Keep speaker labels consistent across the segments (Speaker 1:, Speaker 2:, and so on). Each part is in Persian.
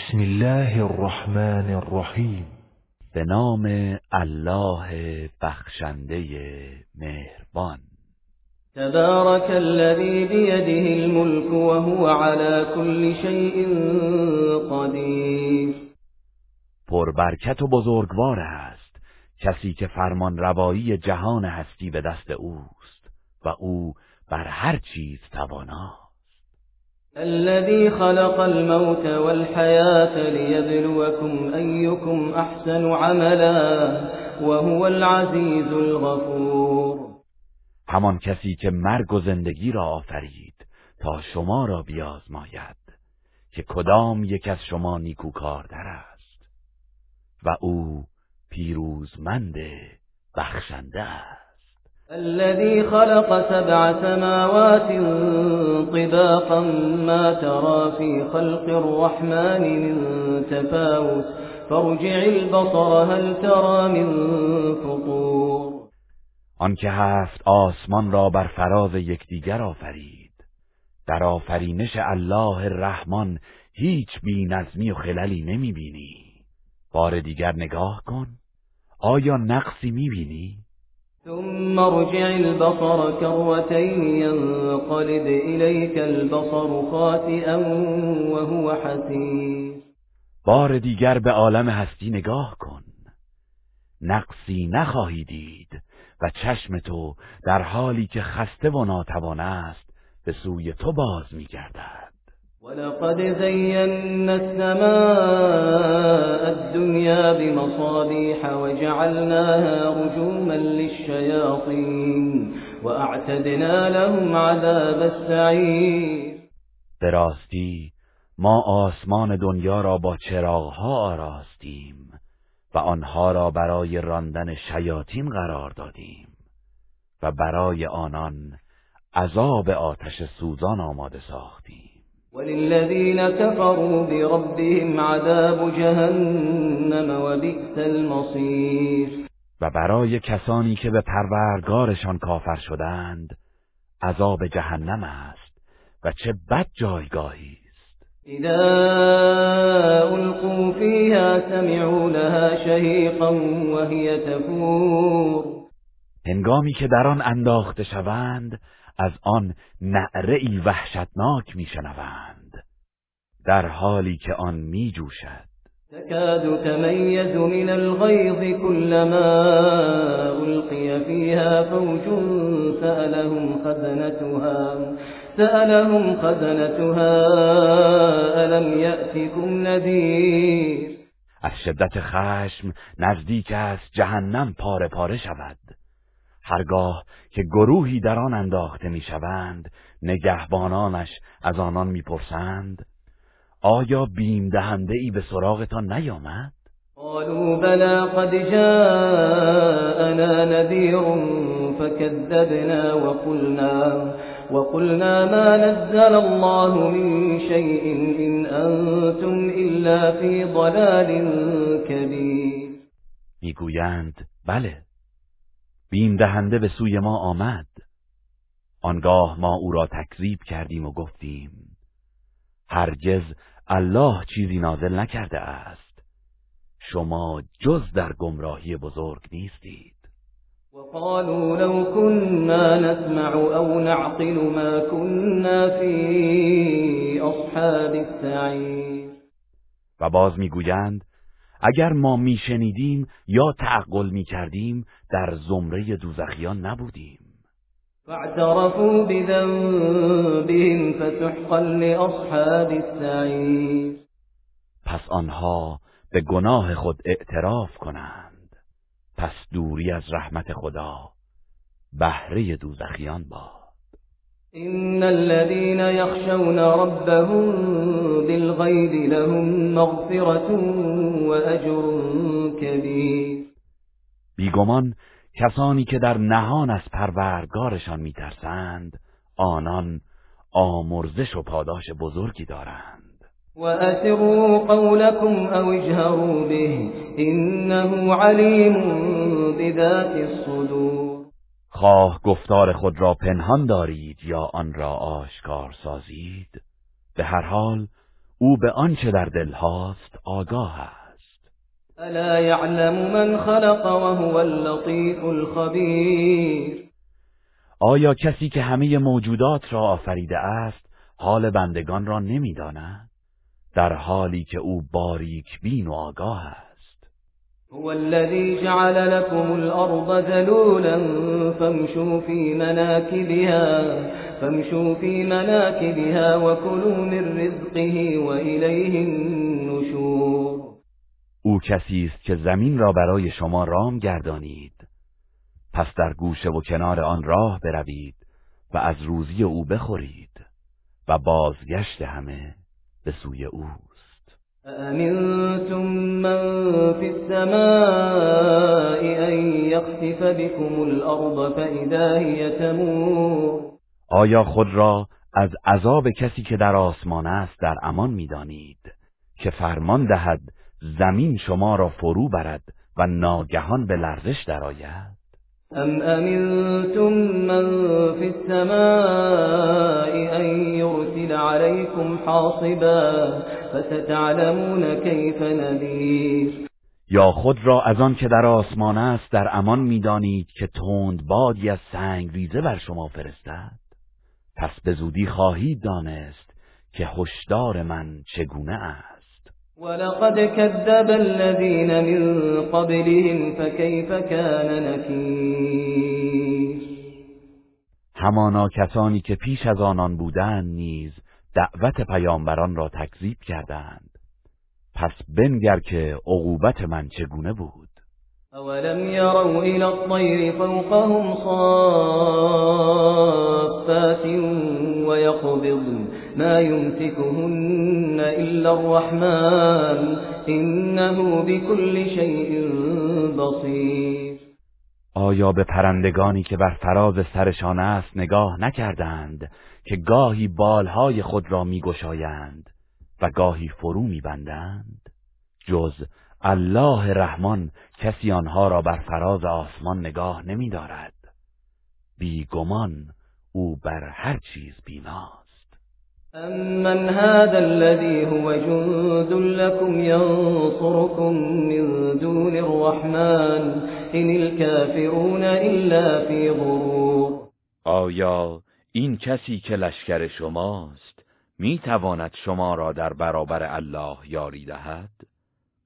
Speaker 1: بسم الله الرحمن الرحیم.
Speaker 2: به نام الله بخشنده مهربان.
Speaker 3: تبارك الذي بيده الملك وهو على كل شيء قدیر.
Speaker 2: پربرکت و بزرگوار است. کسی که فرمان روایی جهان هستی به دست اوست و او بر هر چیز تواناست
Speaker 3: الذي خلق الموت والحياة ليبلوكم أيكم أحسن عملا وهو العزيز الغفور.
Speaker 2: همان کسی که مرگ و زندگی را آفرید تا شما را بیازماید که کدام یک از شما نیکوکارتر است و او پیروزمند بخشنده است.
Speaker 3: الذي خلق سبع سماوات طباقا ما ترى في خلق الرحمن من تفاوت. فارجع البصر هل ترى من فطور؟
Speaker 2: آنکه هفت آسمان را بر فراز یکدیگر آفرید. در آفرینش الله الرحمن هیچ بی نظمی و خللی نمی بینی بار دیگر نگاه کن. آیا نقصی می بینی؟
Speaker 3: ثم ارجع البصر كروتين ينقلب إليك البصر خاسئا وهو حسير.
Speaker 2: بار دیگر به عالم هستی نگاه کن. نقصی نخواهی دید و چشم تو در حالی که خسته و ناتوان است به سوی تو باز میگردد.
Speaker 3: ولقد زينا السماء الدنيا بمصابيح وجعلناها رجوما للشياطين وأعتدنا لهم عذاب السعير.
Speaker 2: به راستی ما آسمان دنیا را با چراغها آراستیم و آنها را برای راندن شیاطین قرار دادیم و برای آنان عذاب آتش سوزان آماده ساختیم.
Speaker 3: وللذين كفروا بربهم عذاب جهنم وبئس المصير.
Speaker 2: و برای کسانی که به پروردگارشان کافر شدند عذاب جهنم است و چه بد جایگاهی است.
Speaker 3: اذا القوا فيها سمعوا لها شهيقا وهي تفور.
Speaker 2: هنگامی که در آن انداخته شوند از آن نعره وحشتناک میشنوند در حالی که آن میجوشد.
Speaker 3: تكاد تميز من الغيظ كلما ألقي فيها فوج سألهم خزنتها سألهم خزنتها ألم يأتكم نذير؟
Speaker 2: از شدت خشم نزدیک است جهنم پاره پاره شود. هرگاه که گروهی در آن انداخته می‌شوند نگهبانانش از آنان می‌پرسند آیا بیم دهنده ای به سراغتان نیامد؟
Speaker 3: قالوا بلى قد جاءنا نذير فكذبنا وقلنا وقلنا ما نزل الله من شيء إن أنتم إلا في ضلال كبير.
Speaker 2: می‌گویند بله بیم دهنده به سوی ما آمد. آنگاه ما او را تکذیب کردیم و گفتیم هرگز الله چیزی نازل نکرده است. شما جز در گمراهی بزرگ نیستید.
Speaker 3: وقالوا لو كنا نسمع أو نعقل ما كنا في أصحاب السعير.
Speaker 2: و باز می‌گویند اگر ما میشنیدیم یا تعقل می‌کردیم در زمره دوزخیان نبودیم.
Speaker 3: فاعترفوا بذنبهم فسحقا لأصحاب السعير.
Speaker 2: پس آنها به گناه خود اعتراف کنند. پس دوری از رحمت خدا بهره دوزخیان باد.
Speaker 3: إن الذين يخشون ربهم بالغيب لهم مغفرة وأجر كبير.
Speaker 2: بیگمان کسانی که در نهان از پروردگارشان میترسند آنان آمرزش و پاداش بزرگی دارند.
Speaker 3: وأسروا قولكم أو اجهروا به إنه عليم بذات الصدور.
Speaker 2: خواه گفتار خود را پنهان دارید یا آن را آشکار سازید؟ به هر حال او به آنچه در دل هاست آگاه است.
Speaker 3: الا یعلم من خلق وهو اللطیف الخبیر.
Speaker 2: آیا کسی که همه موجودات را آفریده است حال بندگان را نمی‌داند؟ در حالی که او باریک بین و آگاه است.
Speaker 3: هو الذي جعل لكم الأرض ذلولا فامشوا في مناكبها فامشوا في مناكبها وكلوا من رزقه وإليه النشور.
Speaker 2: او کسی است که زمین را برای شما رام گردانید. پس در گوشه و کنار آن راه بروید و از روزی او بخورید و بازگشت همه به سوی اوست
Speaker 3: أأمنتم من في السماء أن يخسف بكم الأرض فإذا هي تمور
Speaker 2: آیا خود را از عذاب کسی که در آسمان است در امان می‌دانید که فرمان دهد زمین شما را فرو برد و ناگهان به لرزش درآید؟
Speaker 3: أم أمنتم من في السماء أن يرسل عليكم حاصبا فستعلمون كيف نذير.
Speaker 2: یا خود را از آن که در آسمان است در امان می‌دانید که تند بادی از سنگ ریزه بر شما فرستد؟ پس به زودی خواهید دانست که هشدار من چگونه است.
Speaker 3: ولقد كذب الذين من قبلهم فكيف كان نكير
Speaker 2: همانا کسانی که پیش از آنان بودند نیز دعوت پیامبران را تکذیب کردند. پس بنگر که عقوبت من چگونه بود؟
Speaker 3: أولم يروا إلى الطير فوقهم صافات ويقبضن ما يمسكهن إلا الرحمن إنه بكل شيء بصير.
Speaker 2: آیا به پرندگانی که بر فراز سرشان است نگاه نکردند که گاهی بالهای خود را میگشایند و گاهی فرو میبندند؟ جز الله رحمان کسی آنها را بر فراز آسمان نگاه نمیدارد. بیگمان او بر هر چیز بیناست
Speaker 3: أمن هذا الذي هو جند لكم ينصركم من دون الرحمن إن الكافرون إلا في غرور.
Speaker 2: آیا این کسی که لشکر شماست می تواند شما را در برابر الله یاری دهد؟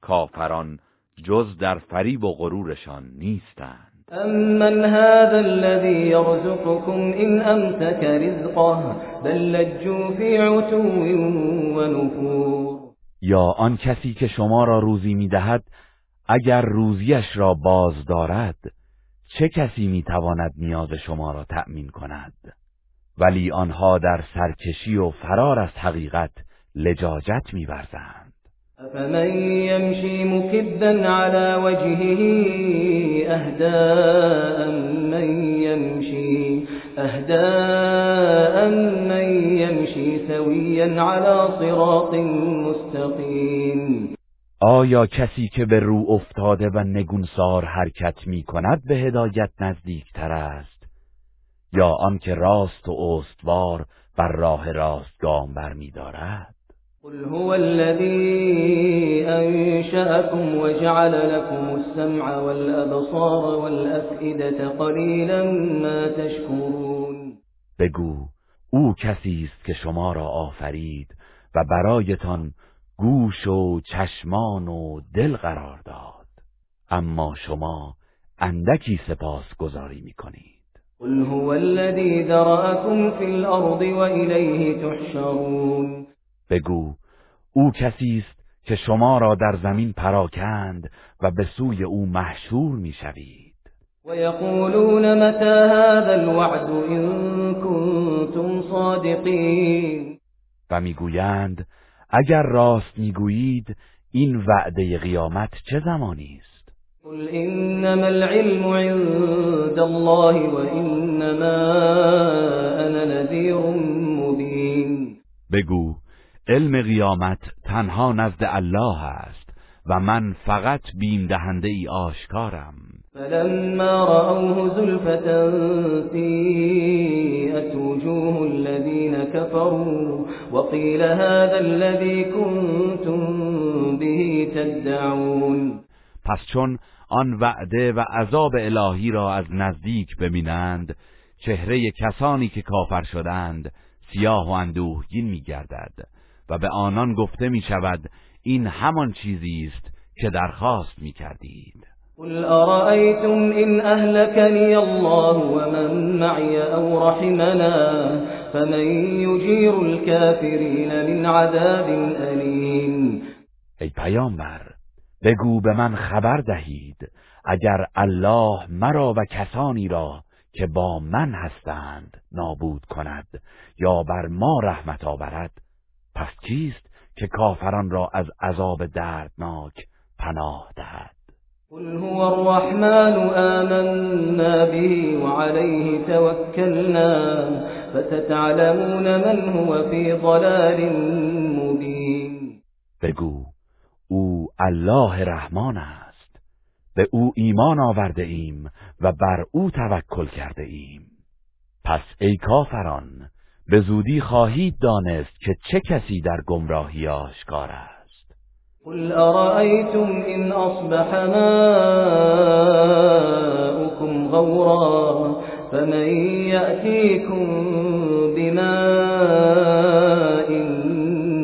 Speaker 2: کافران جز در فریب و غرورشان نیستند.
Speaker 3: أمن هذا الذي يرزقكم إن أمسك رزقه بل لجوا في عتو ونفور
Speaker 2: یا آن کسی که شما را روزی می دهد اگر روزیش را باز دارد چه کسی می تواند نیاز شما را تأمین کند؟ ولی آنها در سرکشی و فرار از حقیقت لجاجت می ورزند
Speaker 3: أفمن يمشي مكبا على وجهه أهداء من يمشي أهداء من يمشي سويا على صراط مستقيم
Speaker 2: آیا کسی که به رو افتاده و نگونسار حرکت می کند به هدایت نزدیکتر است؟ یا آنکه راست و استوار بر راه راست گام بر می دارد
Speaker 3: قل هو الذي أنشأكم وجعل لكم السمع والأبصار والأفئدة قليلا ما تشكرون.
Speaker 2: بگو او کسی است که شما را آفرید و برایتان گوش و چشمان و دل قرار داد. اما شما اندکی سپاس گذاری می کنید
Speaker 3: قل هو الذي ذرأكم في الأرض وإليه تحشرون.
Speaker 2: بگو او کسی است که شما را در زمین پراکند و به سوی او محشور می‌شوید.
Speaker 3: ويقولون متى هذا الوعد إن كنتم صادقين؟
Speaker 2: و می‌گویند اگر راست می‌گویید این وعده قیامت چه زمانی است؟
Speaker 3: قل إنما العلم عند الله وإنما أنا نذير مبين.
Speaker 2: بگو علم قیامت تنها نزد الله است و من فقط بیم دهنده ای آشکارم.
Speaker 3: فلما رأوه زلفة سيئت وجوه الذين كفروا وقيل هذا الذي كنتم به تدعون.
Speaker 2: پس چون آن وعده و عذاب الهی را از نزدیک ببینند چهره کسانی که کافر شدند سیاه و اندوهگین میگردد. و به آنان گفته می شود این همان چیزی است که درخواست می کردید
Speaker 3: قل أرأيتم إن أهلكني الله ومن معي أو رحمنا فمن يجير الكافرين من عذاب أليم
Speaker 2: ای پیامبر بگو به من خبر دهید اگر الله مرا و کسانی را که با من هستند نابود کند یا بر ما رحمت آورد پس چیست که کافران را از عذاب دردناک پناه دهد؟
Speaker 3: قل هو الرحمن آمنا به وعليه توكلنا فستعلمون من هو في ضلال مبين
Speaker 2: بگو او الله رحمان است. به او ایمان آورده ایم و بر او توکل کرده ایم. پس ای کافران به زودی خواهید دانست که چه کسی در گمراهی آشکار است.
Speaker 3: قل أرأيتم إن أصبح ماؤكم غورا فمن يأتيكم بماء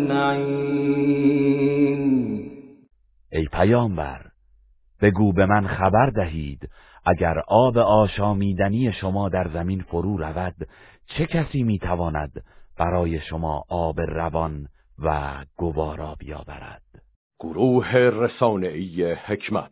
Speaker 3: معين.
Speaker 2: ای پیامبر بگو به من خبر دهید اگر آب آشامیدنی شما در زمین فرو رود چه کسی می‌تواند برای شما آب روان و گوارا بیاورد؟
Speaker 4: گروه رسانه‌ای حکمت